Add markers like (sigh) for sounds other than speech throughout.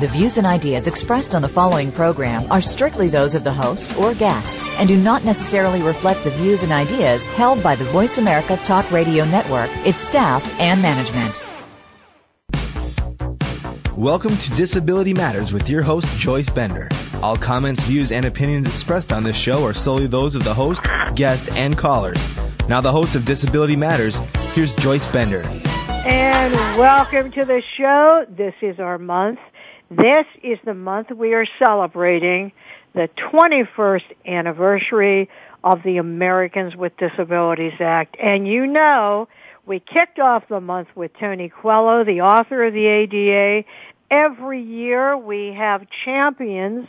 The views and ideas expressed on the following program are strictly those of the host or guests and do not necessarily reflect the views and ideas held by the Voice America Talk Radio Network, its staff, and management. Welcome to Disability Matters with your host, Joyce Bender. All comments, views, and opinions expressed on this show are solely those of the host, guest, and callers. Now, the host of Disability Matters, here's Joyce Bender. And welcome to the show. This is our month. This is the month we are celebrating the 21st anniversary of the Americans with Disabilities Act. And you know, we kicked off the month with Tony Coelho, the author of the ADA. Every year we have champions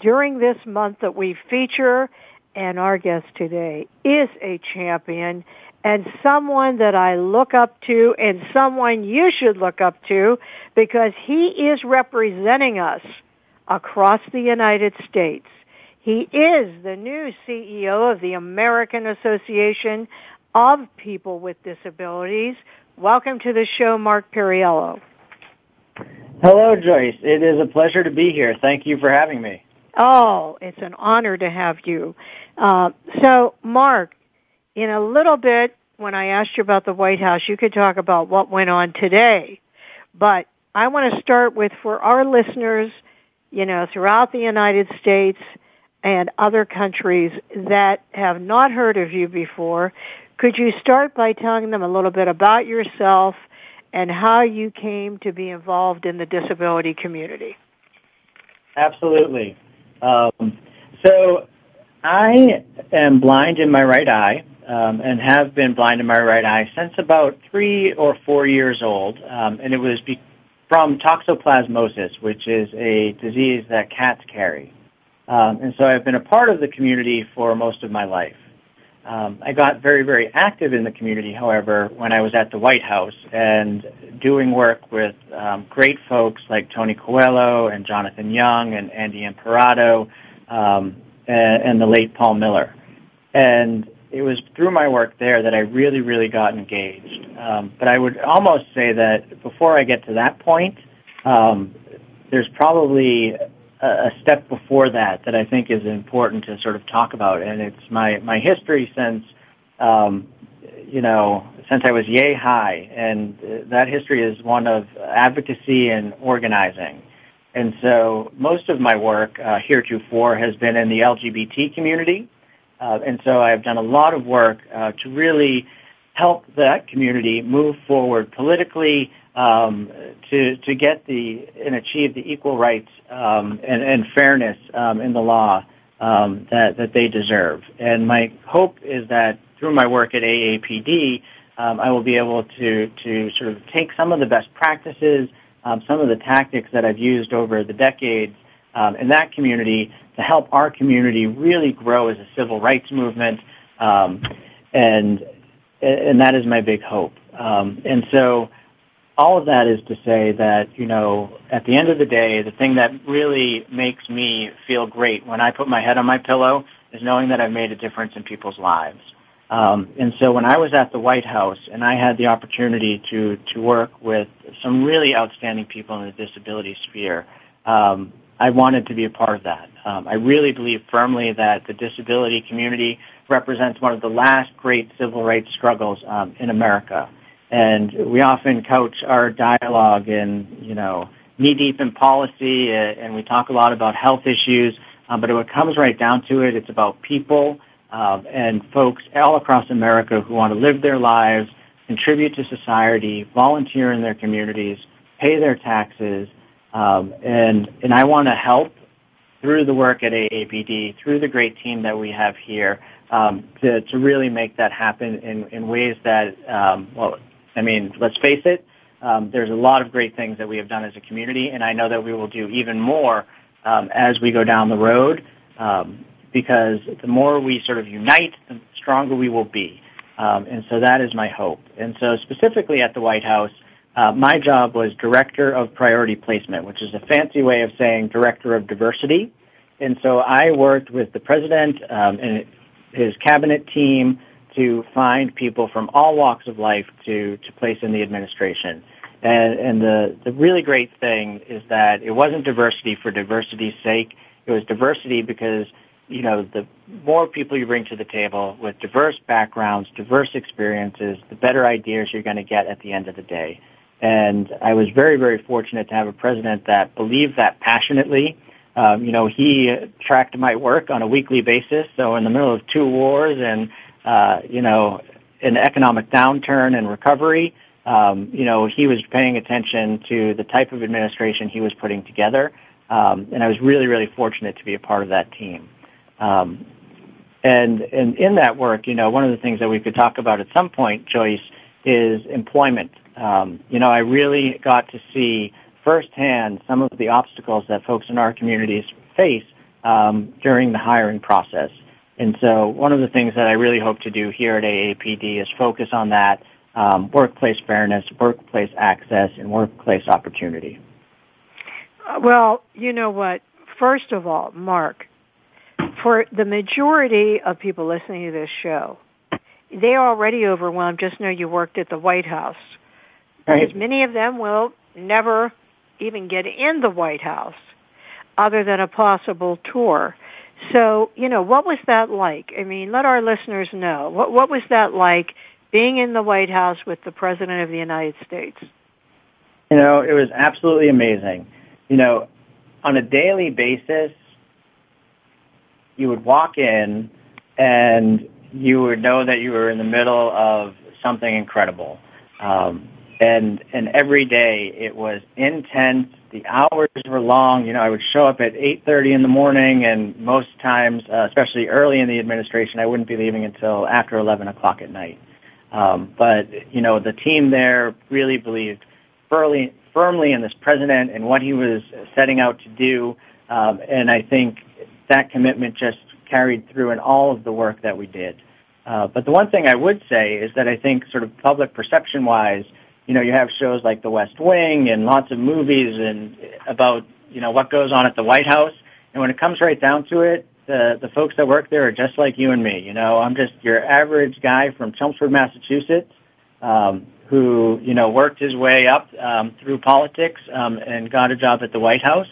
during this month that we feature and our guest today is a champion and someone that I look up to and someone you should look up to because he is representing us across the United States. He is the new CEO of the American Association of People with Disabilities. Welcome to the show, Mark Perriello. Hello, Joyce. It is a pleasure to be here. Thank you for having me. Oh, it's an honor to have you. Uh, so, Mark, in a little bit, when I asked you about the White House, you could talk about what went on today. But I want to start with for our listeners, you know, throughout the United States and other countries that have not heard of you before, could you start by telling them a little bit about yourself and how you came to be involved in the disability community? Absolutely. Um, so I am blind in my right eye um, and have been blind in my right eye since about three or four years old, um, and it was be- from toxoplasmosis, which is a disease that cats carry. Um, and so I've been a part of the community for most of my life. Um, I got very, very active in the community, however, when I was at the White House and doing work with um, great folks like Tony Coelho and Jonathan Young and Andy Imparato um, and, and the late Paul Miller. And it was through my work there that I really, really got engaged. Um, but I would almost say that before I get to that point, um, there's probably a, a step before that that I think is important to sort of talk about, and it's my my history since um, you know since I was yay high, and that history is one of advocacy and organizing. And so most of my work uh, heretofore has been in the LGBT community. Uh, and so I've done a lot of work uh, to really help that community move forward politically um, to to get the and achieve the equal rights um, and, and, fairness um, in the law um, that that they deserve. And my hope is that through my work at AAPD, um, I will be able to to sort of take some of the best practices um, some of the tactics that I've used over the decades in that community to help our community really grow as a civil rights movement, um, and and that is my big hope. Um, and so, all of that is to say that you know, at the end of the day, the thing that really makes me feel great when I put my head on my pillow is knowing that I've made a difference in people's lives. Um, and so when I was at the White House and I had the opportunity to, to work with some really outstanding people in the disability sphere, um, I wanted to be a part of that. Um, I really believe firmly that the disability community represents one of the last great civil rights struggles um, in America. And we often couch our dialogue in, you know, knee deep in policy, uh, and we talk a lot about health issues. Um, but when it comes right down to it, it's about people um, and folks all across America who want to live their lives, contribute to society, volunteer in their communities, pay their taxes, um, and and I want to help through the work at AAPD, through the great team that we have here, um, to to really make that happen in in ways that um, well, I mean, let's face it. Um, there's a lot of great things that we have done as a community, and I know that we will do even more um, as we go down the road. Um, because the more we sort of unite, the stronger we will be. Um, and so that is my hope. And so specifically at the White House, uh, my job was Director of Priority Placement, which is a fancy way of saying Director of Diversity. And so I worked with the President um, and his cabinet team to find people from all walks of life to, to place in the administration. And, and the, the really great thing is that it wasn't diversity for diversity's sake. It was diversity because, you know, the more people you bring to the table with diverse backgrounds, diverse experiences, the better ideas you're going to get at the end of the day. And I was very, very fortunate to have a president that believed that passionately. Um, you know, he tracked my work on a weekly basis. So in the middle of two wars and, uh, you know, an economic downturn and recovery, um, you know, he was paying attention to the type of administration he was putting together. Um, and I was really, really fortunate to be a part of that team. Um, and, and in that work, you know, one of the things that we could talk about at some point, Joyce, is employment. Um, you know, I really got to see firsthand some of the obstacles that folks in our communities face um, during the hiring process. And so one of the things that I really hope to do here at AAPD is focus on that um, workplace fairness, workplace access, and workplace opportunity. Uh, well, you know what? First of all, Mark, for the majority of people listening to this show, they are already overwhelmed. Just know you worked at the White House. Right. Because many of them will never even get in the White House other than a possible tour. So, you know, what was that like? I mean, let our listeners know. What, what was that like being in the White House with the President of the United States? You know, it was absolutely amazing. You know, on a daily basis, you would walk in and you would know that you were in the middle of something incredible. Um, and and every day it was intense. The hours were long. You know, I would show up at 8:30 in the morning, and most times, uh, especially early in the administration, I wouldn't be leaving until after 11 o'clock at night. Um, but you know, the team there really believed firmly firmly in this president and what he was setting out to do. Um, and I think that commitment just carried through in all of the work that we did. Uh, but the one thing I would say is that I think sort of public perception wise, you know, you have shows like The West Wing and lots of movies and about, you know, what goes on at the White House. And when it comes right down to it, the, the folks that work there are just like you and me. You know, I'm just your average guy from Chelmsford, Massachusetts, um, who, you know, worked his way up um, through politics um, and got a job at the White House.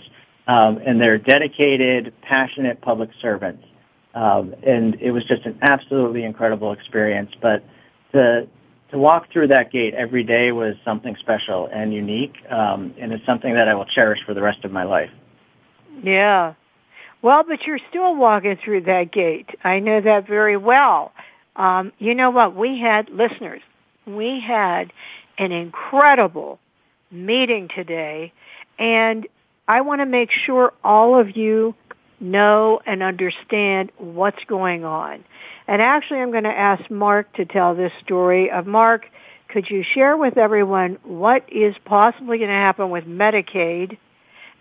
Um, and they're dedicated, passionate public servants. Um, and it was just an absolutely incredible experience. But to to walk through that gate every day was something special and unique, um, and it's something that I will cherish for the rest of my life. Yeah. Well, but you're still walking through that gate. I know that very well. Um, you know what? We had listeners. We had an incredible meeting today, and I want to make sure all of you know and understand what's going on. And actually, I'm going to ask Mark to tell this story. Of Mark, could you share with everyone what is possibly going to happen with Medicaid,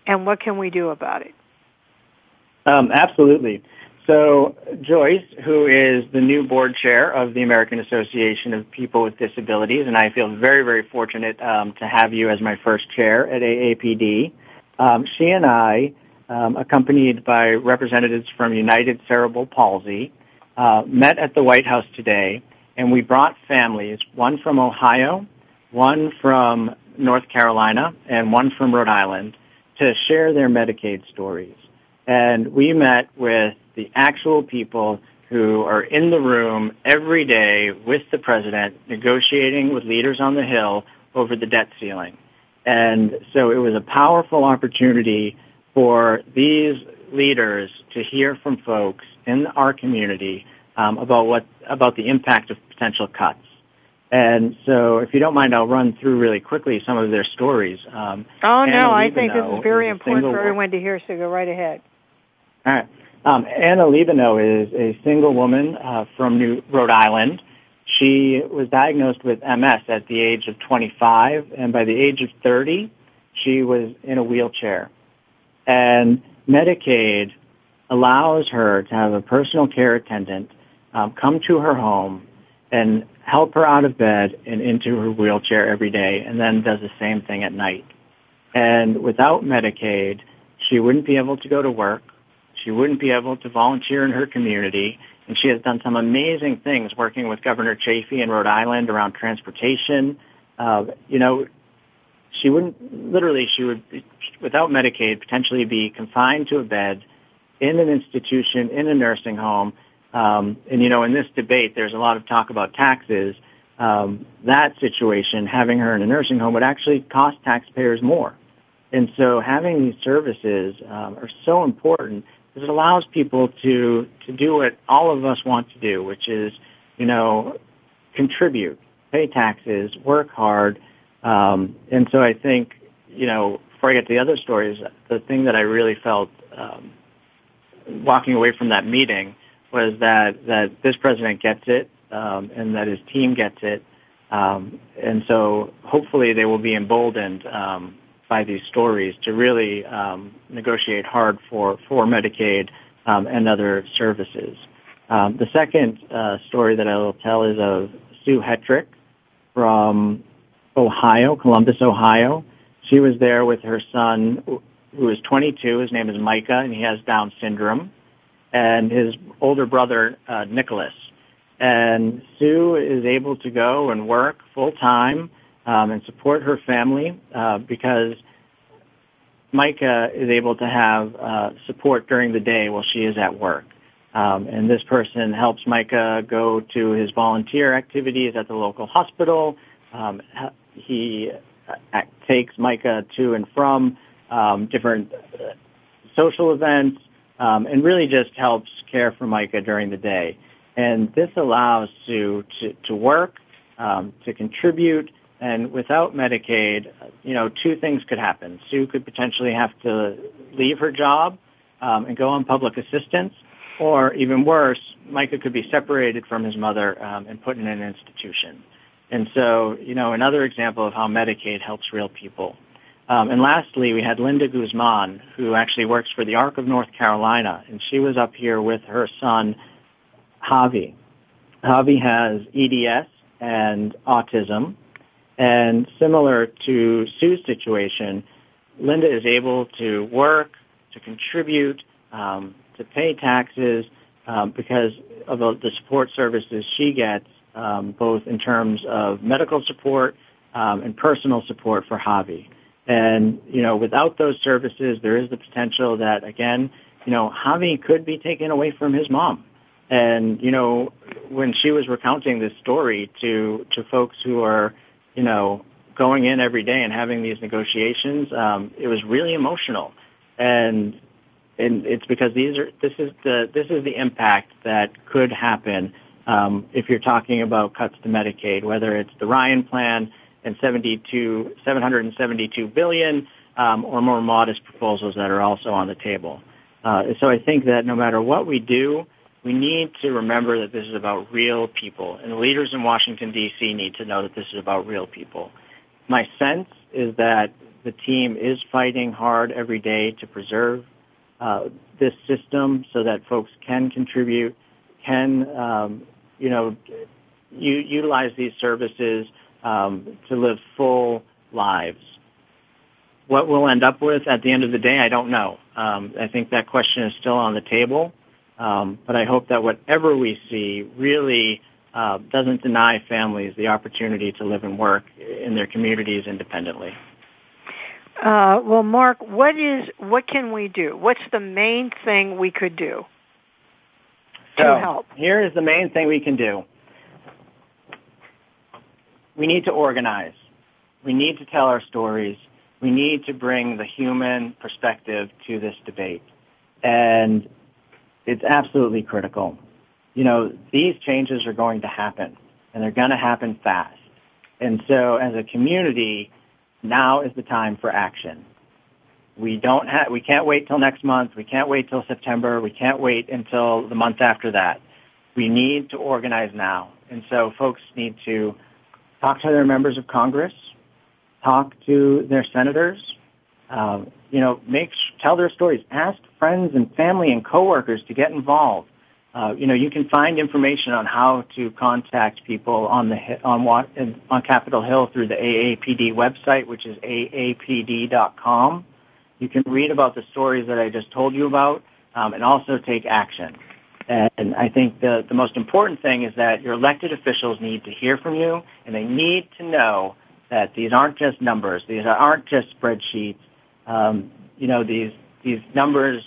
and what can we do about it? Um, absolutely. So Joyce, who is the new board chair of the American Association of People with Disabilities, and I feel very, very fortunate um, to have you as my first chair at AAPD. Um, she and I um, accompanied by representatives from United Cerebral Palsy, uh, met at the White House today, and we brought families, one from Ohio, one from North Carolina, and one from Rhode Island, to share their Medicaid stories. And we met with the actual people who are in the room every day with the president negotiating with leaders on the Hill over the debt ceiling. And so it was a powerful opportunity for these leaders to hear from folks in our community um, about what about the impact of potential cuts. And so, if you don't mind, I'll run through really quickly some of their stories. Um, oh no, I think this is very is important for everyone to hear. So go right ahead. All right. Um, Anna Libano is a single woman uh, from New Rhode Island. She was diagnosed with MS at the age of 25, and by the age of 30, she was in a wheelchair. And Medicaid allows her to have a personal care attendant um, come to her home and help her out of bed and into her wheelchair every day and then does the same thing at night. And without Medicaid, she wouldn't be able to go to work. She wouldn't be able to volunteer in her community. And she has done some amazing things working with Governor Chafee in Rhode Island around transportation. Uh, you know, she wouldn't, literally, she would, without Medicaid, potentially be confined to a bed in an institution, in a nursing home. Um, and, you know, in this debate, there's a lot of talk about taxes. Um, that situation, having her in a nursing home, would actually cost taxpayers more. And so having these services um, are so important because it allows people to to do what all of us want to do, which is, you know, contribute, pay taxes, work hard. Um, and so I think, you know, before I get to the other stories, the thing that I really felt um, walking away from that meeting was that that this president gets it um, and that his team gets it. Um, and so hopefully they will be emboldened um, by these stories to really um, negotiate hard for, for Medicaid um, and other services. Um, the second uh, story that I will tell is of Sue Hetrick from Ohio, Columbus, Ohio. She was there with her son, who is 22. His name is Micah, and he has Down syndrome, and his older brother, uh, Nicholas. And Sue is able to go and work full time um, and support her family uh, because Micah is able to have uh, support during the day while she is at work. Um, and this person helps Micah go to his volunteer activities at the local hospital. Um, he uh, takes Micah to and from um, different social events um, and really just helps care for Micah during the day. And this allows Sue to, to work, um, to contribute, and without Medicaid, you know, two things could happen. Sue could potentially have to leave her job um, and go on public assistance, or even worse, Micah could be separated from his mother um, and put in an institution. And so, you know, another example of how Medicaid helps real people. Um, and lastly, we had Linda Guzman, who actually works for the Arc of North Carolina, and she was up here with her son, Javi. Javi has EDS and autism, and similar to Sue's situation, Linda is able to work, to contribute, um, to pay taxes um, because of the support services she gets, um, both in terms of medical support um, and personal support for Javi. And you know, without those services, there is the potential that again, you know, Javi could be taken away from his mom. And you know, when she was recounting this story to to folks who are you know, going in every day and having these negotiations, um, it was really emotional. And and it's because these are this is the this is the impact that could happen um, if you're talking about cuts to Medicaid, whether it's the Ryan plan and 72 772 billion um, or more modest proposals that are also on the table. Uh, so I think that no matter what we do, we need to remember that this is about real people, and the leaders in Washington, D.C. need to know that this is about real people. My sense is that the team is fighting hard every day to preserve uh, this system so that folks can contribute, can, um, you know, u- utilize these services um, to live full lives. What we'll end up with at the end of the day, I don't know. Um, I think that question is still on the table. Um, but I hope that whatever we see really uh, doesn't deny families the opportunity to live and work in their communities independently. Uh, well, Mark, what is what can we do? What's the main thing we could do to so, help? Here is the main thing we can do. We need to organize. We need to tell our stories. We need to bring the human perspective to this debate. And it's absolutely critical. You know, these changes are going to happen and they're going to happen fast. And so as a community, now is the time for action. We don't have, we can't wait till next month. We can't wait till September. We can't wait until the month after that. We need to organize now. And so folks need to talk to their members of Congress, talk to their senators, um, you know, make tell their stories. Ask friends and family and coworkers to get involved. uh, you know, you can find information on how to contact people on the on on Capitol Hill through the AAPD website, which is aapd.com. You can read about the stories that I just told you about, um, and also take action. And I think the the most important thing is that your elected officials need to hear from you, and they need to know that these aren't just numbers; these aren't just spreadsheets. Um, you know, these these numbers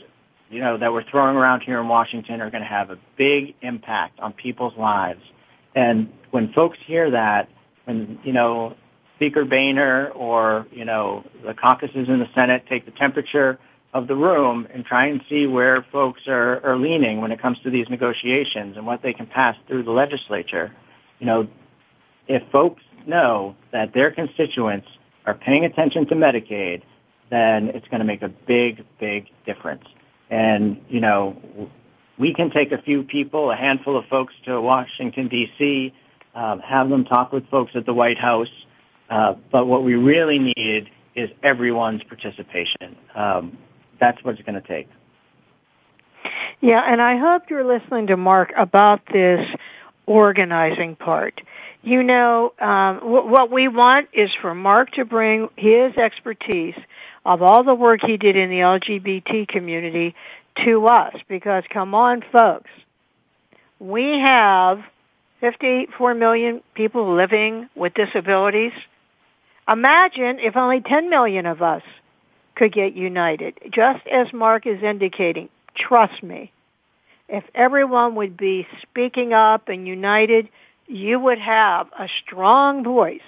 you know, that we're throwing around here in Washington are going to have a big impact on people's lives. And when folks hear that, when, you know, Speaker Boehner or, you know, the caucuses in the Senate take the temperature of the room and try and see where folks are, are leaning when it comes to these negotiations and what they can pass through the legislature, you know, if folks know that their constituents are paying attention to Medicaid, then it's going to make a big, big difference. And, you know, we can take a few people, a handful of folks to Washington, D.C., um, have them talk with folks at the White House. Uh, but what we really need is everyone's participation. Um, that's what it's going to take. Yeah, and I hope you're listening to Mark about this organizing part. You know, um, w- what we want is for Mark to bring his expertise of all the work he did in the LGBT community to us because come on folks, we have 54 million people living with disabilities. Imagine if only 10 million of us could get united. Just as Mark is indicating, trust me, if everyone would be speaking up and united, you would have a strong voice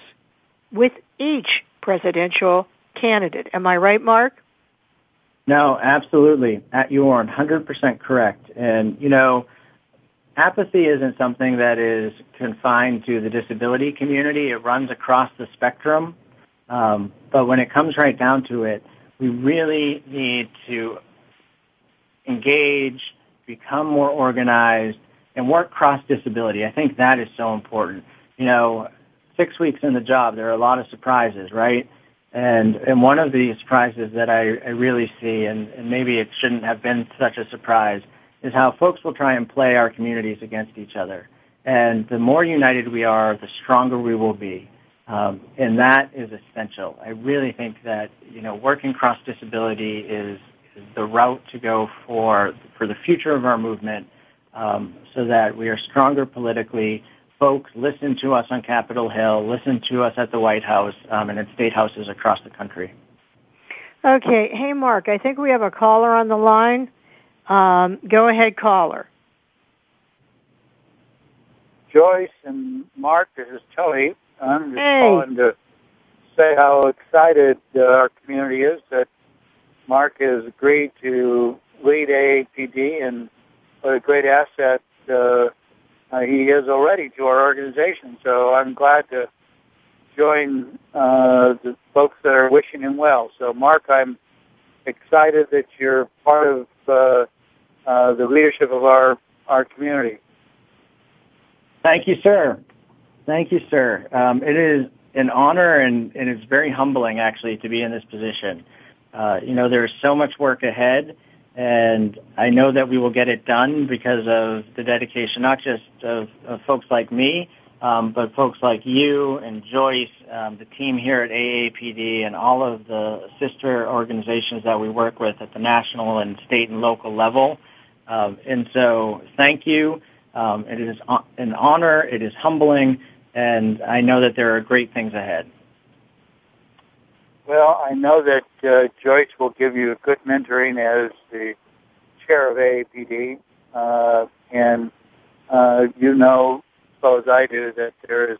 with each presidential candidate. Am I right, Mark? No, absolutely. You are 100% correct. And, you know, apathy isn't something that is confined to the disability community. It runs across the spectrum. Um, but when it comes right down to it, we really need to engage, become more organized, and work cross disability. I think that is so important. You know, six weeks in the job, there are a lot of surprises, right? And and one of the surprises that I, I really see, and, and maybe it shouldn't have been such a surprise, is how folks will try and play our communities against each other. And the more united we are, the stronger we will be. Um, and that is essential. I really think that you know working cross disability is, is the route to go for for the future of our movement, um, so that we are stronger politically, folks listen to us on Capitol Hill, listen to us at the White House, um, and at state houses across the country. Okay. Hey, Mark, I think we have a caller on the line. Um, go ahead, caller. Joyce and Mark, this is Tony. I'm just hey. calling to say how excited uh, our community is that Mark has agreed to lead AAPD and what a great asset uh, uh, he is already to our organization. So I'm glad to join uh, the folks that are wishing him well. So, Mark, I'm excited that you're part of uh, uh, the leadership of our our community. Thank you, sir. Thank you, sir. Um, it is an honor and, and it's very humbling, actually, to be in this position. Uh, you know, there's so much work ahead and I know that we will get it done because of the dedication, not just of, of folks like me, um, but folks like you and Joyce, um, the team here at AAPD, and all of the sister organizations that we work with at the national and state and local level. Um, and so, thank you. Um, it is an honor. It is humbling, and I know that there are great things ahead. Well, I know that uh, Joyce will give you a good mentoring as the chair of AAPD, uh, and uh, you know, as well as I do, that there is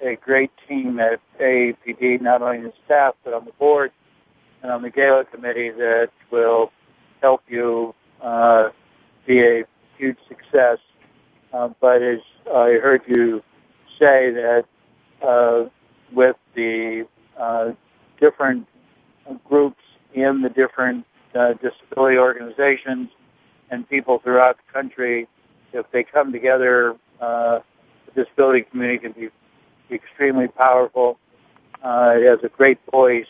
a great team at AAPD, not only the staff but on the board and on the gala committee that will help you uh, be a huge success. Uh, but as I heard you say that uh, with the uh, different groups in the different uh, disability organizations and people throughout the country. If they come together, uh, the disability community can be extremely powerful. Uh, it has a great voice,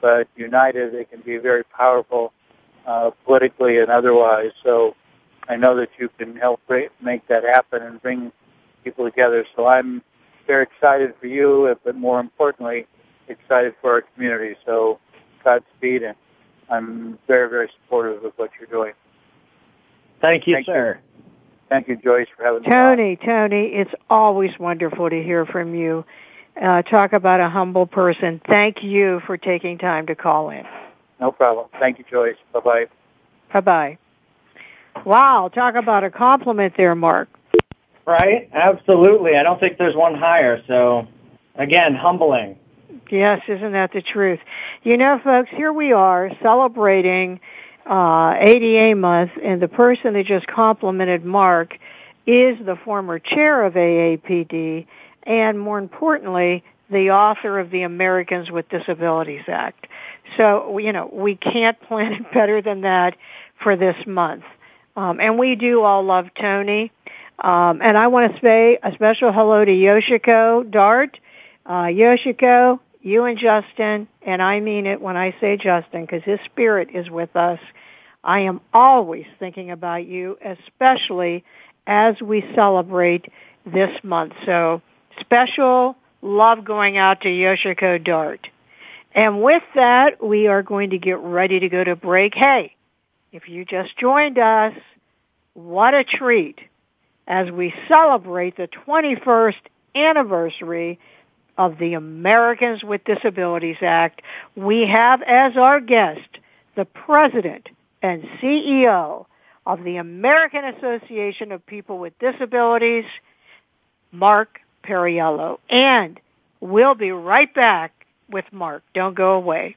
but united, it can be very powerful uh, politically and otherwise. So I know that you can help make that happen and bring people together. So I'm very excited for you, but more importantly, excited for our community. So Godspeed, and I'm very, very supportive of what you're doing. Thank you, Thank sir. You. Thank you, Joyce, for having me. Tony. Tony, it's always wonderful to hear from you. Uh, talk about a humble person. Thank you for taking time to call in. No problem. Thank you, Joyce. Bye bye. Bye bye. Wow, talk about a compliment there, Mark. Right? Absolutely. I don't think there's one higher. So, again, humbling. Yes, isn't that the truth? You know, folks, here we are celebrating uh, ADA month, and the person that just complimented Mark is the former chair of AAPD, and more importantly, the author of the Americans with Disabilities Act. So, you know, we can't plan it better than that for this month. Um, and we do all love Tony. Um, and I want to say a special hello to Yoshiko Dart. Uh, Yoshiko, you and Justin, and I mean it when I say Justin because his spirit is with us. I am always thinking about you, especially as we celebrate this month. So special love going out to Yoshiko Dart. And with that, we are going to get ready to go to break. Hey, if you just joined us, what a treat as we celebrate the 21st anniversary of the Americans with Disabilities Act. We have as our guest the President and CEO of the American Association of People with Disabilities, Mark Perriello. And we'll be right back with Mark. Don't go away.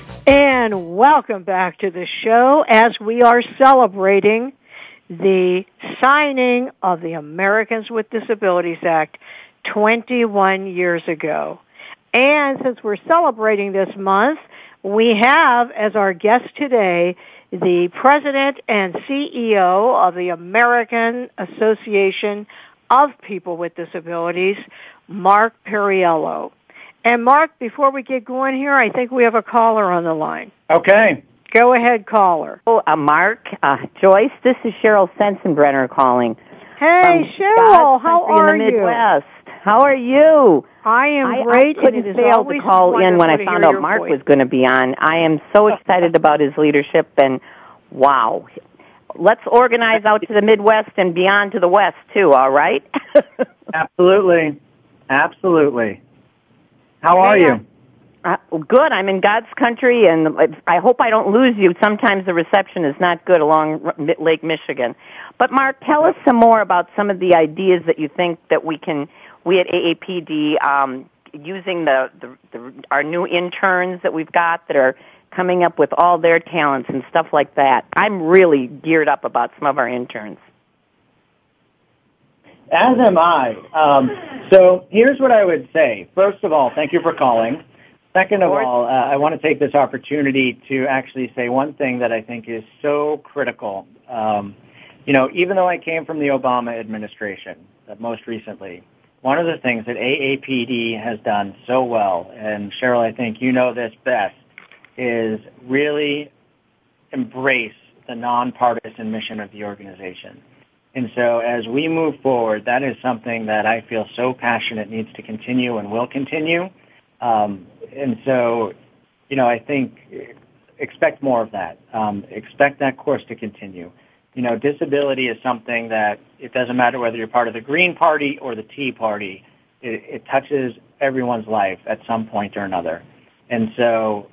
And welcome back to the show as we are celebrating the signing of the Americans with Disabilities Act 21 years ago. And since we're celebrating this month, we have as our guest today the president and CEO of the American Association of People with Disabilities, Mark Perriello. And Mark, before we get going here, I think we have a caller on the line. Okay. Go ahead, caller. Oh, uh, Mark, uh, Joyce, this is Cheryl Sensenbrenner calling. Hey, Cheryl, how are you? Midwest. How are you? I am I, great. I couldn't fail to call in when I found out Mark voice. was going to be on. I am so excited about his leadership and Wow. Let's organize out to the Midwest and beyond to the West too, all right? (laughs) Absolutely. Absolutely. How are you? Uh, good. I'm in God's country, and I hope I don't lose you. Sometimes the reception is not good along Lake Michigan. But Mark, tell us some more about some of the ideas that you think that we can, we at AAPD, um, using the, the, the our new interns that we've got that are coming up with all their talents and stuff like that. I'm really geared up about some of our interns. As am I. Um, so here's what I would say. First of all, thank you for calling. Second of all, uh, I want to take this opportunity to actually say one thing that I think is so critical. Um, you know, even though I came from the Obama administration, uh, most recently, one of the things that AAPD has done so well, and Cheryl, I think you know this best, is really embrace the nonpartisan mission of the organization. And so as we move forward, that is something that I feel so passionate needs to continue and will continue. Um, and so, you know, I think expect more of that. Um, expect that course to continue. You know, disability is something that it doesn't matter whether you're part of the Green Party or the Tea Party. It, it touches everyone's life at some point or another. And so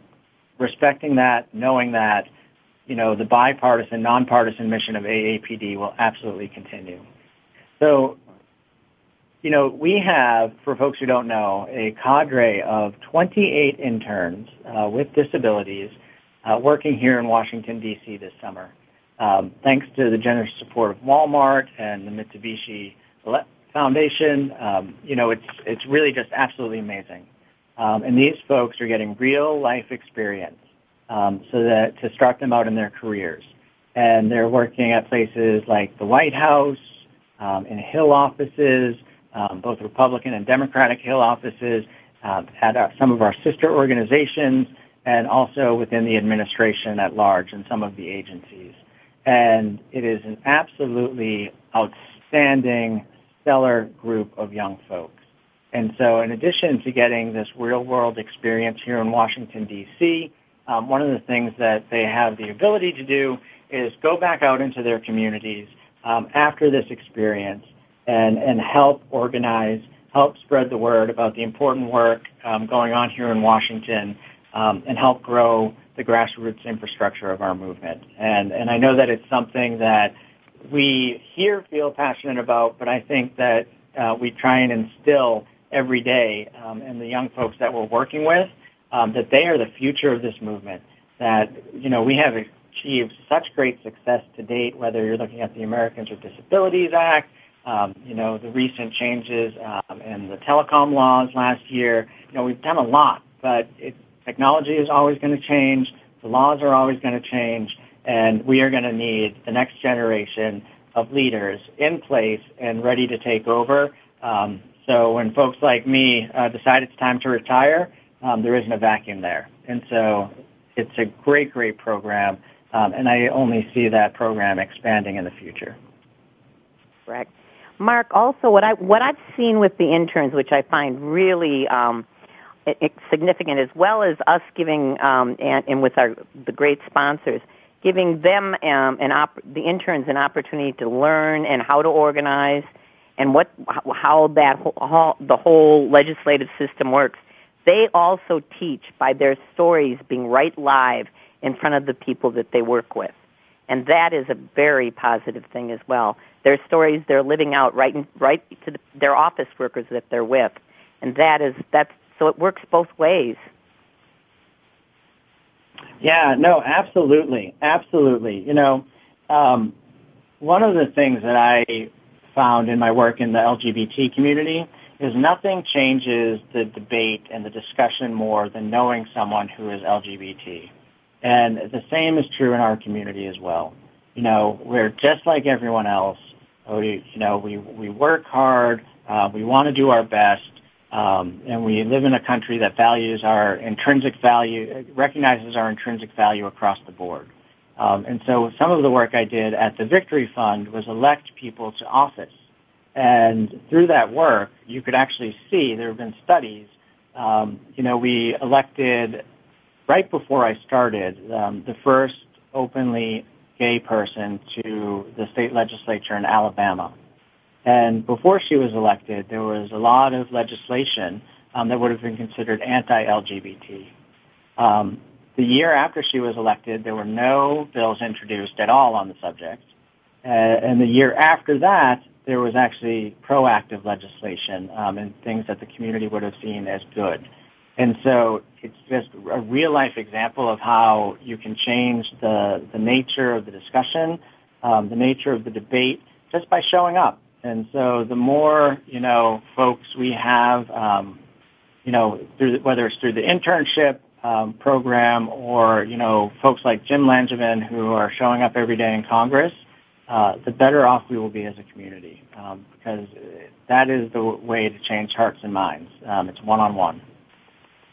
respecting that, knowing that, you know, the bipartisan, nonpartisan mission of AAPD will absolutely continue. So, you know, we have, for folks who don't know, a cadre of 28 interns uh, with disabilities uh, working here in Washington, D.C. this summer. Um, thanks to the generous support of Walmart and the Mitsubishi Foundation, um, you know, it's, it's really just absolutely amazing. Um, and these folks are getting real life experience um, so that to start them out in their careers. And they're working at places like the White House, um, in Hill offices, um, both Republican and Democratic Hill offices, um, at our, some of our sister organizations, and also within the administration at large and some of the agencies. And it is an absolutely outstanding, stellar group of young folks. And so in addition to getting this real world experience here in Washington, D.C., um, one of the things that they have the ability to do is go back out into their communities um, after this experience and, and help organize, help spread the word about the important work um, going on here in Washington um, and help grow the grassroots infrastructure of our movement. And, and I know that it's something that we here feel passionate about, but I think that uh, we try and instill every day um, the young folks that we're working with um, that they are the future of this movement. That you know we have achieved such great success to date. Whether you're looking at the Americans with Disabilities Act, um, you know the recent changes um, in the telecom laws last year. You know we've done a lot, but it, technology is always going to change. The laws are always going to change, and we are going to need the next generation of leaders in place and ready to take over. Um, so when folks like me uh, decide it's time to retire, um, there isn't a vacuum there. And so it's a great, great program, um, and I only see that program expanding in the future. Correct. Mark, also what I what I've seen with the interns, which I find really um, significant, as well as us giving um, and, and with our the great sponsors, giving them um, an op- the interns an opportunity to learn and how to organize and what how that whole, how the whole legislative system works. They also teach by their stories being right live in front of the people that they work with. And that is a very positive thing as well. Their stories they're living out right in, right to the, their office workers that they're with. And that is that's so it works both ways. Yeah, no, absolutely. Absolutely. You know, um, one of the things that I found in my work in the LGBT community is nothing changes the debate and the discussion more than knowing someone who is LGBT. And the same is true in our community as well. You know, we're just like everyone else. We, you know, we, we work hard, uh, we want to do our best, um, and we live in a country that values our intrinsic value, recognizes our intrinsic value across the board. Um, and so some of the work I did at the Victory Fund was elect people to office. And through that work, you could actually see there have been studies. Um, you know, we elected right before I started um, the first openly gay person to the state legislature in Alabama. And before she was elected, there was a lot of legislation um, that would have been considered anti-LGBT. Um, the year after she was elected, there were no bills introduced at all on the subject. Uh, and the year after that, there was actually proactive legislation um, and things that the community would have seen as good. And so it's just a real life example of how you can change the, the nature of the discussion, um, the nature of the debate just by showing up. And so the more, you know, folks we have, um, you know, through, whether it's through the internship um, program or, you know, folks like Jim Langevin who are showing up every day in Congress, uh, the better off we will be as a community um, because that is the way to change hearts and minds. Um, it's one-on-one.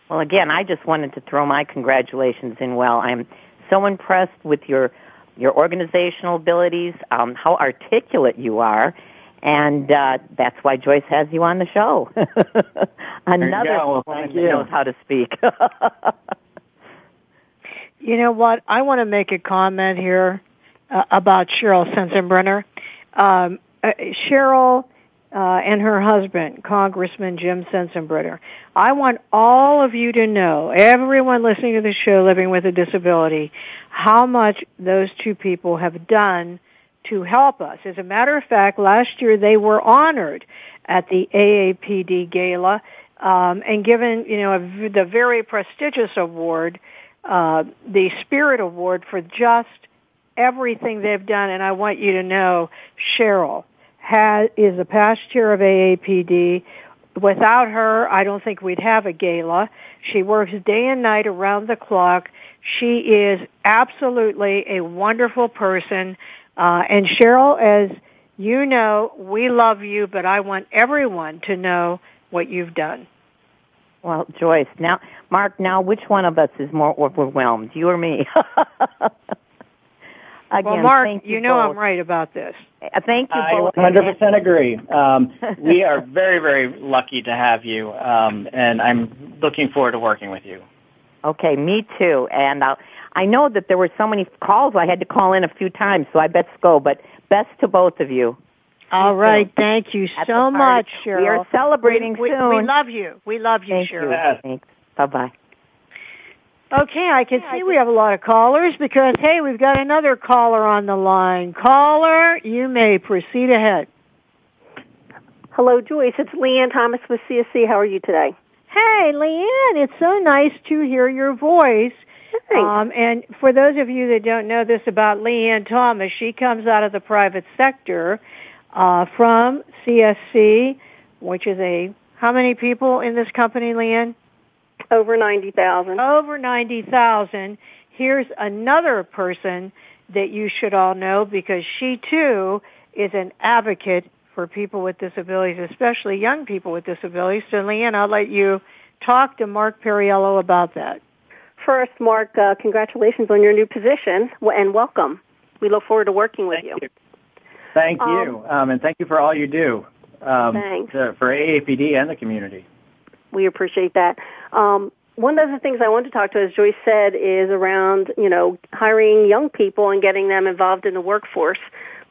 Well, again, I just wanted to throw my congratulations in. Well, I'm so impressed with your your organizational abilities, um, how articulate you are, and uh, that's why Joyce has you on the show. (laughs) Another well, one that knows how to speak. (laughs) you know what? I want to make a comment here uh, about Cheryl Sensenbrenner. Um, uh, Cheryl uh, and her husband, Congressman Jim Sensenbrenner. I want all of you to know, everyone listening to the show living with a disability, how much those two people have done to help us. As a matter of fact, last year they were honored at the AAPD Gala um, and given, you know, a, the very prestigious award, uh, the Spirit Award for just everything they've done. And I want you to know, Cheryl has, is a past chair of AAPD. Without her, I don't think we'd have a gala. She works day and night around the clock. She is absolutely a wonderful person. Uh, and Cheryl, as you know, we love you, but I want everyone to know what you've done. Well, Joyce, now, Mark, now which one of us is more overwhelmed, you or me? (laughs) Again, well, Mark, you, you, know both. I'm right about this. Uh, thank you I both. 100% agree. Um, (laughs) we are very, very lucky to have you, um, and I'm looking forward to working with you. Okay, me too. And uh, I know that there were so many calls I had to call in a few times, so I best go. But best to both of you. All right, thank you At so much, Cheryl. We are celebrating we, we, soon. We love you. We love you, Thank Cheryl. you. Yes. Thanks. Bye bye. Okay, I can see we have a lot of callers because, hey, we've got another caller on the line. Caller, you may proceed ahead. Hello, Joyce. It's Leanne Thomas with CSC. How are you today? Hey, Leanne, it's so nice to hear your voice. Thanks. Um, and for those of you that don't know this about Leanne Thomas, she comes out of the private sector uh, from CSC, which is a how many people in this company, Leanne? Over 90,000. Over ninety thousand. Here's another person that you should all know because she too is an advocate for people with disabilities, especially young people with disabilities. So, Leanne, I'll let you talk to Mark Perriello about that. First, Mark, uh, congratulations on your new position and welcome. We look forward to working with Thank you. Thank Um, you, um, and thank you for all you do um, Thanks. to, for AAPD and the community. We appreciate that. Um, one of the things I wanted to talk to, as Joyce said, is around you know hiring young people and getting them involved in the workforce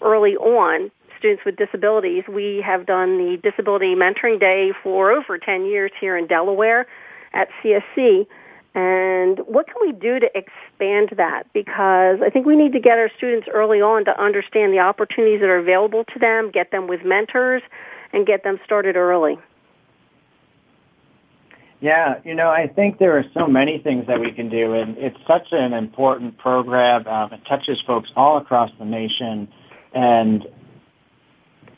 early on. Students with disabilities. We have done the Disability Mentoring Day for over 10 years here in Delaware at CSC. And what can we do to expand that? Because I think we need to get our students early on to understand the opportunities that are available to them, get them with mentors, and get them started early. Yeah, you know, I think there are so many things that we can do, and it's such an important program. Um, it touches folks all across the nation, and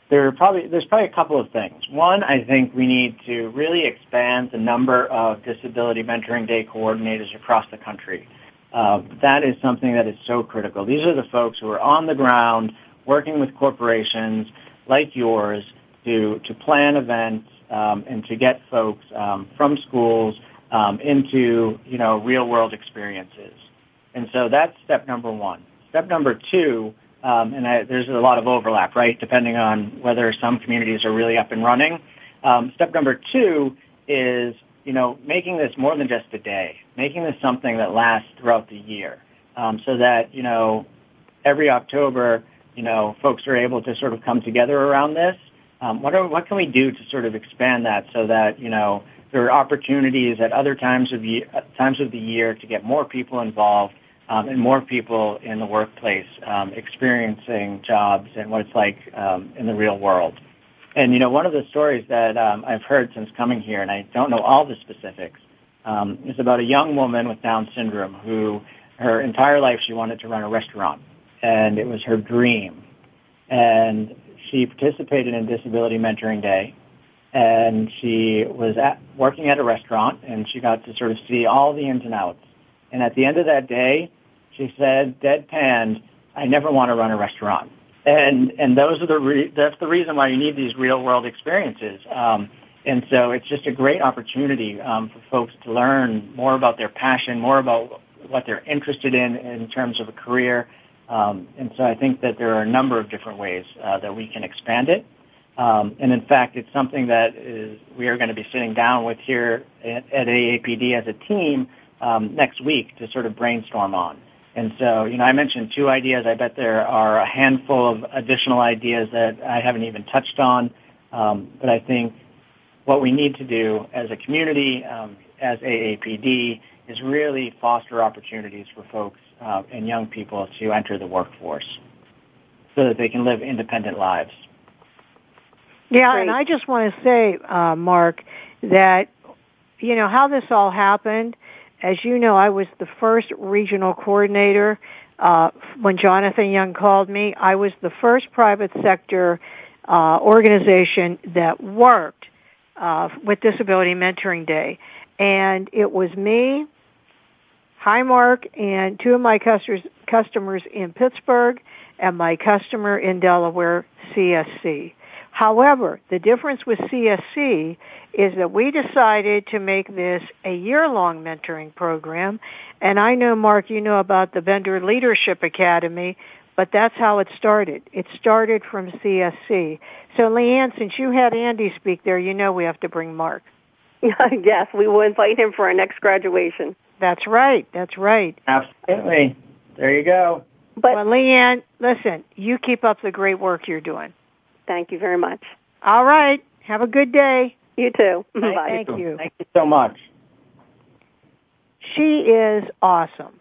there are probably there's probably a couple of things. One, I think we need to really expand the number of Disability Mentoring Day coordinators across the country. Uh, that is something that is so critical. These are the folks who are on the ground working with corporations like yours to to plan events um, and to get folks um, from schools um, into you know real world experiences. And so that's step number one. Step number two, um, and I, there's a lot of overlap, right? Depending on whether some communities are really up and running. Um, step number two is you know making this more than just a day, making this something that lasts throughout the year, um, so that you know every October, you know, folks are able to sort of come together around this. Um, what are, what can we do to sort of expand that so that you know there are opportunities at other times of year, times of the year to get more people involved um, and more people in the workplace um, experiencing jobs and what it's like um, in the real world. And you know, one of the stories that um, I've heard since coming here, and I don't know all the specifics, um, is about a young woman with Down syndrome who, her entire life, she wanted to run a restaurant, and it was her dream. And she participated in Disability Mentoring Day, and she was at, working at a restaurant, and she got to sort of see all the ins and outs. And at the end of that day, she said, deadpanned, I never want to run a restaurant and and those are the re- that's the reason why you need these real world experiences. Um, and so it's just a great opportunity um, for folks to learn more about their passion, more about what they're interested in in terms of a career. Um, and so I think that there are a number of different ways uh, that we can expand it. Um, and in fact, it's something that is, we are going to be sitting down with here at, at AAPD as a team um, next week to sort of brainstorm on. And so, you know, I mentioned two ideas. I bet there are a handful of additional ideas that I haven't even touched on. Um, but I think what we need to do as a community, um, as AAPD, is really foster opportunities for folks uh, and young people to enter the workforce so that they can live independent lives. Yeah, Great. and I just want to say, uh, Mark, that you know how this all happened as you know, I was the first regional coordinator uh, when Jonathan Young called me. I was the first private sector uh, organization that worked uh, with Disability Mentoring Day, and it was me, Highmark, and two of my customers customers in Pittsburgh, and my customer in Delaware, CSC. However, the difference with CSC is that we decided to make this a year-long mentoring program. And I know, Mark, you know about the Bender Leadership Academy, but that's how it started. It started from CSC. So, Leanne, since you had Andy speak there, you know we have to bring Mark. (laughs) yes, we will invite him for our next graduation. That's right. That's right. Absolutely. There you go. But well, Leanne, listen, you keep up the great work you're doing. Thank you very much. All right. Have a good day. You too. Thank, Bye. Thank you. Thank you so much. She is awesome.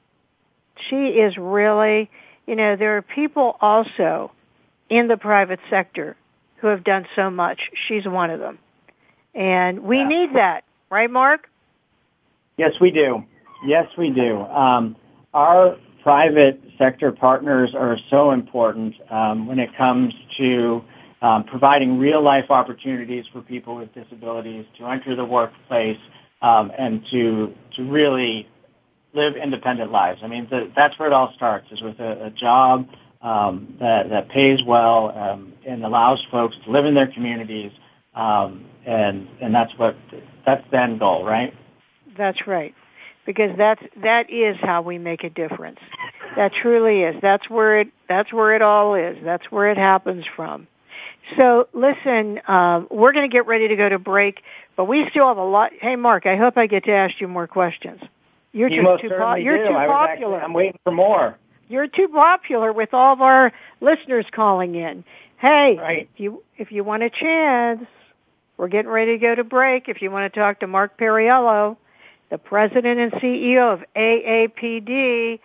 She is really, you know, there are people also in the private sector who have done so much. She's one of them. And we yeah. need that, right, Mark? Yes, we do. Yes, we do. Um, our private sector partners are so important um, when it comes to um, providing real life opportunities for people with disabilities to enter the workplace um, and to to really live independent lives. I mean, the, that's where it all starts is with a, a job um, that that pays well um, and allows folks to live in their communities, um, and and that's what that's the end goal, right? That's right, because that's that is how we make a difference. That truly is. That's where it that's where it all is. That's where it happens from. So listen, um, we're going to get ready to go to break, but we still have a lot. Hey, Mark, I hope I get to ask you more questions. You're you just too, po- you're do. too popular. Actually, I'm waiting for more. You're too popular with all of our listeners calling in. Hey, right. if you if you want a chance, we're getting ready to go to break. If you want to talk to Mark Perriello, the president and CEO of AAPD,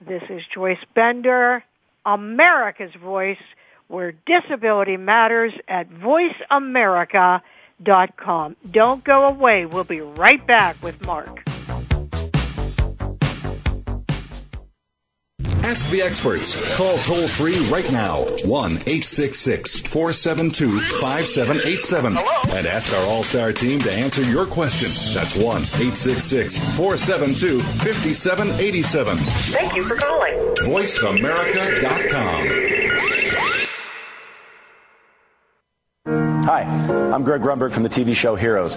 this is Joyce Bender, America's Voice where disability matters at voiceamerica.com. Don't go away. We'll be right back with Mark. Ask the experts. Call toll free right now 1 866 472 5787 and ask our All Star team to answer your question. That's 1 866 472 5787. Thank you for calling. VoiceAmerica.com. Hi, I'm Greg Grunberg from the TV show Heroes.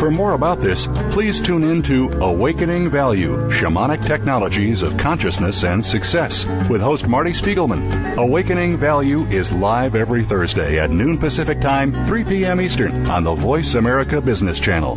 For more about this, please tune in to Awakening Value Shamanic Technologies of Consciousness and Success with host Marty Spiegelman. Awakening Value is live every Thursday at noon Pacific Time, 3 p.m. Eastern on the Voice America Business Channel.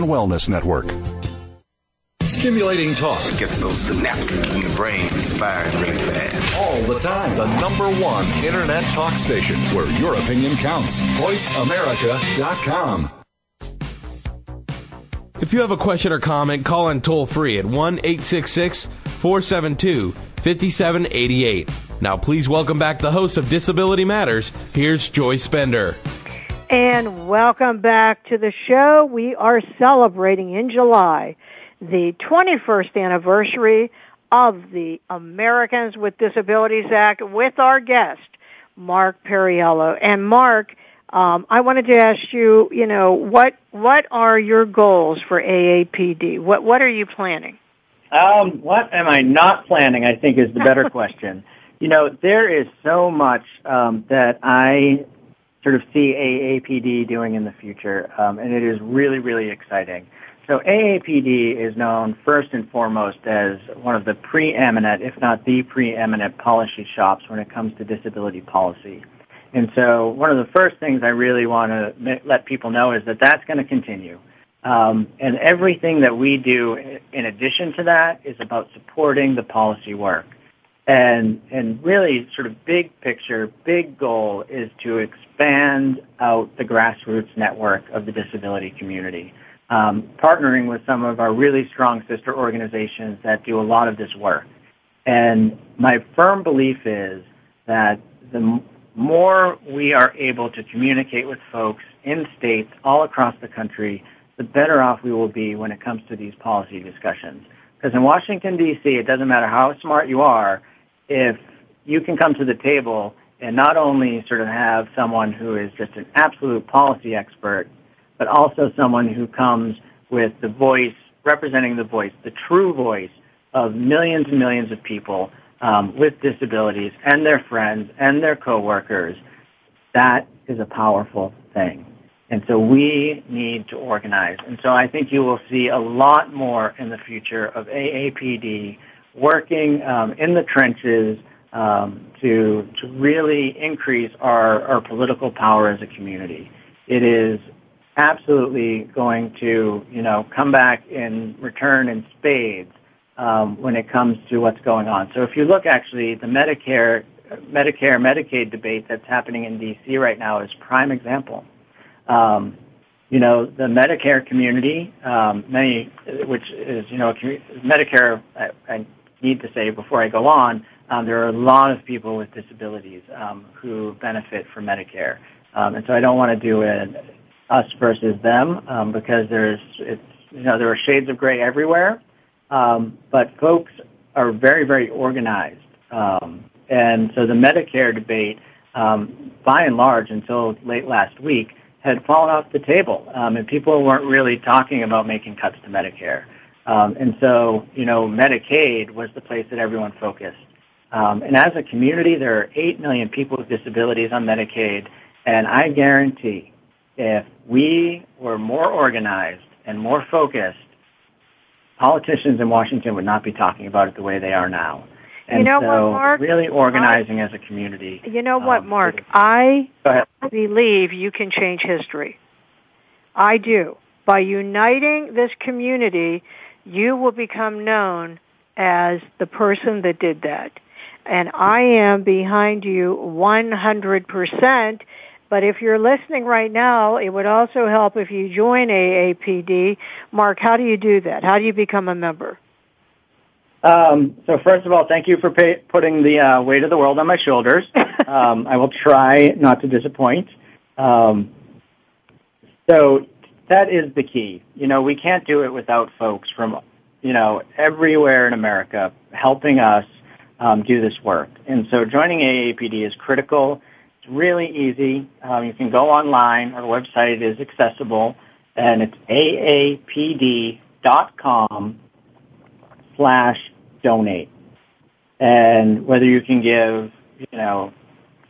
Wellness Network. Stimulating talk gets those synapses in the brain firing really fast. All the time. The number one internet talk station where your opinion counts. VoiceAmerica.com. If you have a question or comment, call in toll free at 1 866 472 5788. Now, please welcome back the host of Disability Matters. Here's Joy Bender. And welcome back to the show. We are celebrating in July the 21st anniversary of the Americans with Disabilities Act with our guest, Mark Perriello. And Mark, um, I wanted to ask you, you know, what what are your goals for AAPD? What what are you planning? Um, what am I not planning? I think is the better (laughs) question. You know, there is so much um, that I sort of see AAPD doing in the future, um, and it is really, really exciting. So AAPD is known first and foremost as one of the preeminent, if not the preeminent policy shops when it comes to disability policy. And so one of the first things I really want to let people know is that that's going to continue. Um, and everything that we do in addition to that is about supporting the policy work. And, and really sort of big picture, big goal is to expand out the grassroots network of the disability community. Um, partnering with some of our really strong sister organizations that do a lot of this work. And my firm belief is that the more we are able to communicate with folks in states all across the country, the better off we will be when it comes to these policy discussions. Because in Washington, D.C., it doesn't matter how smart you are, if you can come to the table and not only sort of have someone who is just an absolute policy expert, but also someone who comes with the voice, representing the voice, the true voice of millions and millions of people um, with disabilities and their friends and their coworkers, that is a powerful thing. And so we need to organize. And so I think you will see a lot more in the future of AAPD working um, in the trenches um, to to really increase our, our political power as a community. It is absolutely going to you know come back in return in spades um, when it comes to what's going on. So if you look actually the Medicare Medicare Medicaid debate that's happening in D.C. right now is prime example. Um, you know, the Medicare community, um, many, which is, you know, Medicare, I, I need to say before I go on, um, there are a lot of people with disabilities um, who benefit from Medicare, um, and so I don't want to do an us versus them um, because there's it's you know there are shades of gray everywhere, um, but folks are very very organized, um, and so the Medicare debate, um, by and large, until late last week, had fallen off the table, um, and people weren't really talking about making cuts to Medicare. Um, and so, you know, Medicaid was the place that everyone focused. Um, and as a community, there are 8 million people with disabilities on Medicaid, and I guarantee if we were more organized and more focused, politicians in Washington would not be talking about it the way they are now. And you know so what, Mark? really organizing as a community. You know what, um, Mark? I believe you can change history. I do. By uniting this community, you will become known as the person that did that. And I am behind you 100%. But if you're listening right now, it would also help if you join AAPD. Mark, how do you do that? How do you become a member? Um, so first of all, thank you for pay, putting the uh, weight of the world on my shoulders. (laughs) um, I will try not to disappoint. Um, so that is the key. You know, we can't do it without folks from, you know, everywhere in America helping us um, do this work. And so joining AAPD is critical. It's really easy. Um, you can go online. Our website is accessible, and it's aapd.com slash donate. And whether you can give, you know,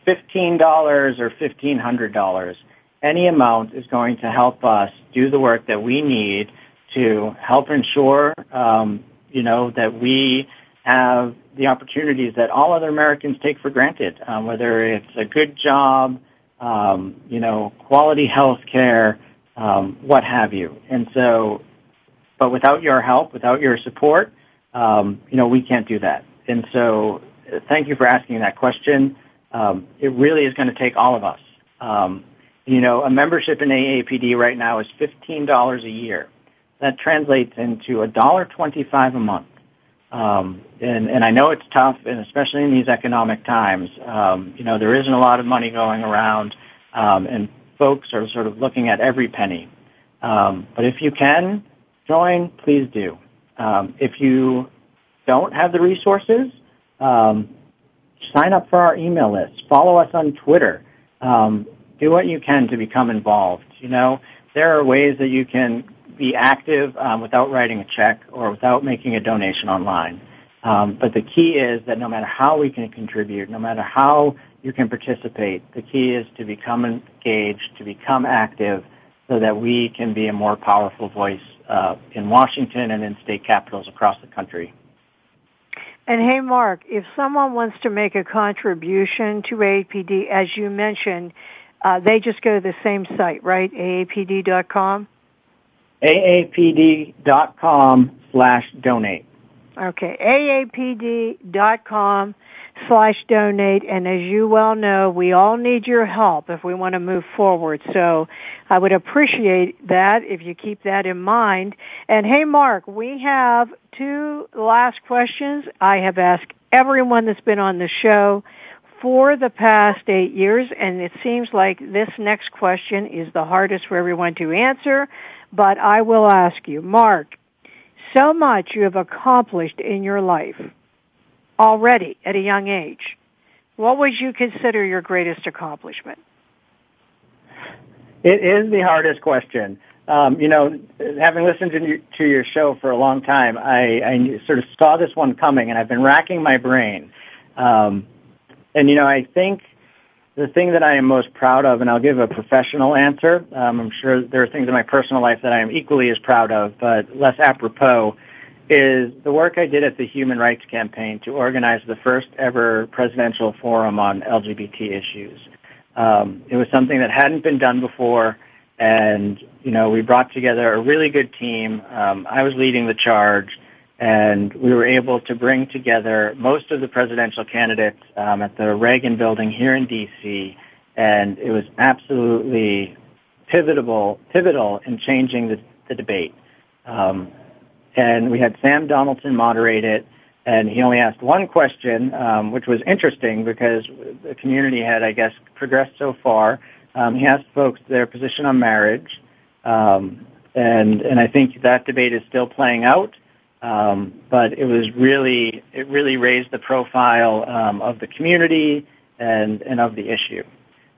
$15 or $1,500, any amount is going to help us do the work that we need to help ensure, um, you know, that we have the opportunities that all other Americans take for granted, um, whether it's a good job, um, you know, quality health care, um, what have you. And so, but without your help, without your support, um, you know, we can't do that. And so, thank you for asking that question. Um, it really is going to take all of us. Um, you know, a membership in AAPD right now is fifteen dollars a year. That translates into a dollar twenty-five a month. Um, and, and I know it's tough, and especially in these economic times, um, you know, there isn't a lot of money going around, um, and folks are sort of looking at every penny. Um, but if you can join, please do. Um, if you don't have the resources, um, sign up for our email list. Follow us on Twitter. Um, do what you can to become involved. You know, there are ways that you can be active um, without writing a check or without making a donation online. Um, but the key is that no matter how we can contribute, no matter how you can participate, the key is to become engaged, to become active, so that we can be a more powerful voice uh, in Washington and in state capitals across the country. And hey, Mark, if someone wants to make a contribution to AAPD, as you mentioned, uh, they just go to the same site, right? AAPD.com? AAPD.com slash donate. Okay, AAPD.com slash donate. And as you well know, we all need your help if we want to move forward. So I would appreciate that if you keep that in mind. And hey, Mark, we have two last questions. I have asked everyone that's been on the show for the past eight years, and it seems like this next question is the hardest for everyone to answer, but I will ask you. Mark, so much you have accomplished in your life already at a young age. What would you consider your greatest accomplishment? It is the hardest question. Um, you know, having listened to to your show for a long time, I, I sort of saw this one coming, and I've been racking my brain. Um, and you know, I think the thing that I am most proud of, and I'll give a professional answer. Um, I'm sure there are things in my personal life that I am equally as proud of, but less apropos, is the work I did at the Human Rights Campaign to organize the first ever presidential forum on LGBT issues. Um, it was something that hadn't been done before, and you know, we brought together a really good team. Um, I was leading the charge and we were able to bring together most of the presidential candidates um, at the Reagan Building here in D.C. And it was absolutely pivotal, pivotal in changing the, the debate. Um, and we had Sam Donaldson moderate it, and he only asked one question, um, which was interesting because the community had, I guess, progressed so far. Um, he asked folks their position on marriage, um, and and I think that debate is still playing out. Um, but it was really it really raised the profile um, of the community and and of the issue.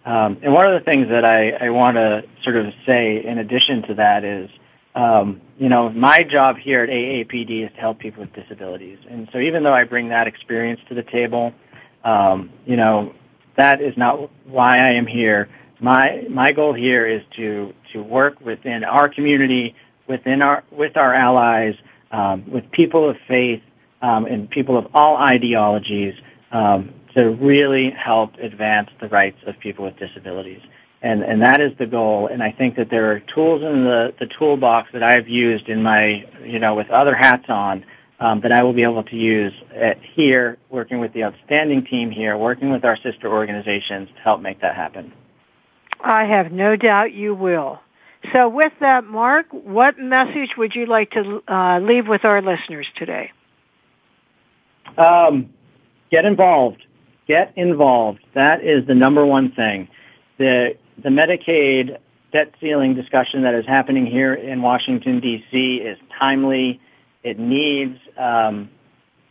Um, and one of the things that I, I want to sort of say in addition to that is, um, you know, my job here at AAPD is to help people with disabilities. And so even though I bring that experience to the table, um, you know, that is not why I am here. my my goal here is to to work within our community, within our with our allies, um, with people of faith, um, and people of all ideologies um, to really help advance the rights of people with disabilities. And, and that is the goal. And I think that there are tools in the, the toolbox that I've used in my, you know, with other hats on um, that I will be able to use at, here, working with the outstanding team here, working with our sister organizations to help make that happen. I have no doubt you will. So with that, Mark, what message would you like to uh, leave with our listeners today? Um, get involved. Get involved. That is the number one thing. The the Medicaid debt ceiling discussion that is happening here in Washington D.C. is timely. It needs um,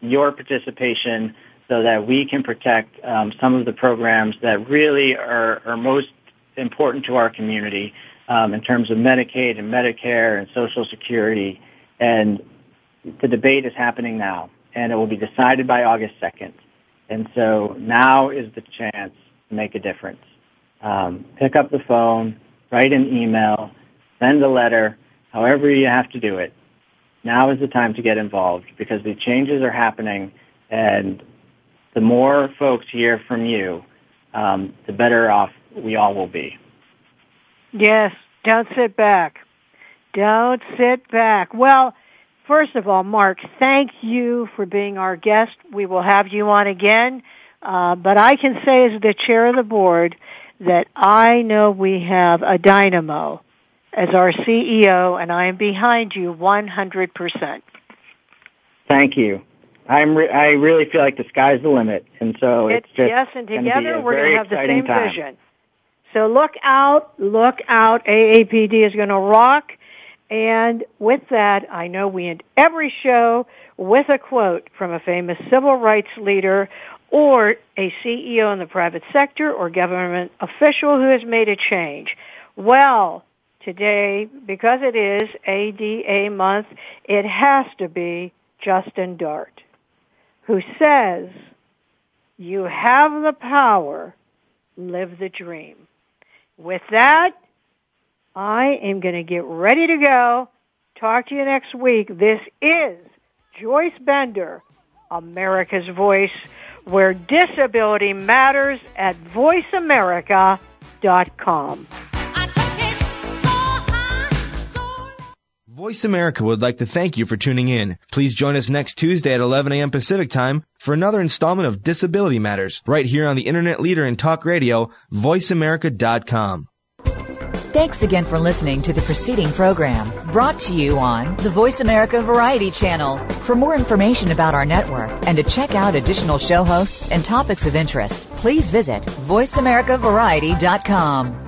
your participation so that we can protect um, some of the programs that really are, are most important to our community um, in terms of Medicaid and Medicare and Social Security. And the debate is happening now, and it will be decided by August 2nd. And so now is the chance to make a difference. Um, pick up the phone, write an email, send a letter, however you have to do it. Now is the time to get involved because the changes are happening and the more folks hear from you, um, the better off we all will be. Yes, don't sit back. Don't sit back. Well, first of all, Mark, thank you for being our guest. We will have you on again. Uh, but I can say as the chair of the board that I know we have a dynamo as our CEO and I am behind you 100%. Thank you. I'm re- I really feel like the sky's the limit. And so it's, it's just Yes, and together we're going to have the same time. vision. So look out, look out. AAPD is going to rock. And with that, I know we end every show with a quote from a famous civil rights leader or a CEO in the private sector or government official who has made a change. Well, today, because it is ADA month, it has to be Justin Dart, who says, you have the power, live the dream. With that, I am going to get ready to go. Talk to you next week. This is Joyce Bender, America's Voice, where disability matters at voiceamerica.com. Voice America would like to thank you for tuning in. Please join us next Tuesday at 11 a.m. Pacific Time for another installment of Disability Matters, right here on the internet leader in talk radio, voiceamerica.com. Thanks again for listening to the preceding program brought to you on the Voice America Variety Channel. For more information about our network and to check out additional show hosts and topics of interest, please visit VoiceAmericaVariety.com.